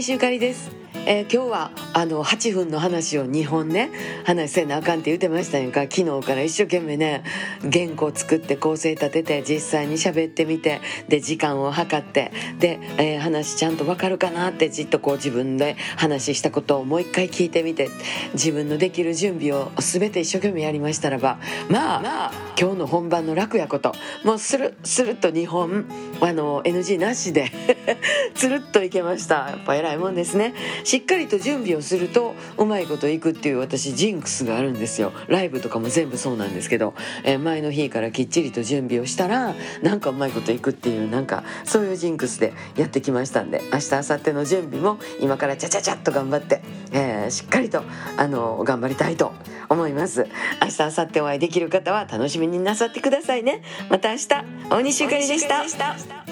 西ゆかりです。えー、今日はあの8分の話を2本ね話せなあかんって言ってましたやんか。昨日から一生懸命ね原稿作って構成立てて実際に喋ってみてで時間を計ってで、えー、話ちゃんと分かるかなってじっとこう自分で話したことをもう一回聞いてみて自分のできる準備を全て一生懸命やりましたらばまあ、まあ、今日の本番の楽やこともうスルスルッと2本あの NG なしで つるっといけました。やっぱ偉いもんですね。しっかりと準備をするとうまいこといくっていう私ジンクスがあるんですよ。ライブとかも全部そうなんですけど、えー、前の日からきっちりと準備をしたらなんかうまいこといくっていうなんかそういうジンクスでやってきましたんで明日明後日の準備も今からちゃちゃちゃっと頑張って、えー、しっかりとあの頑張りたいと思います。明日明後日お会いできる方は楽しみになさってくださいね。また明日大西ゆかりでした。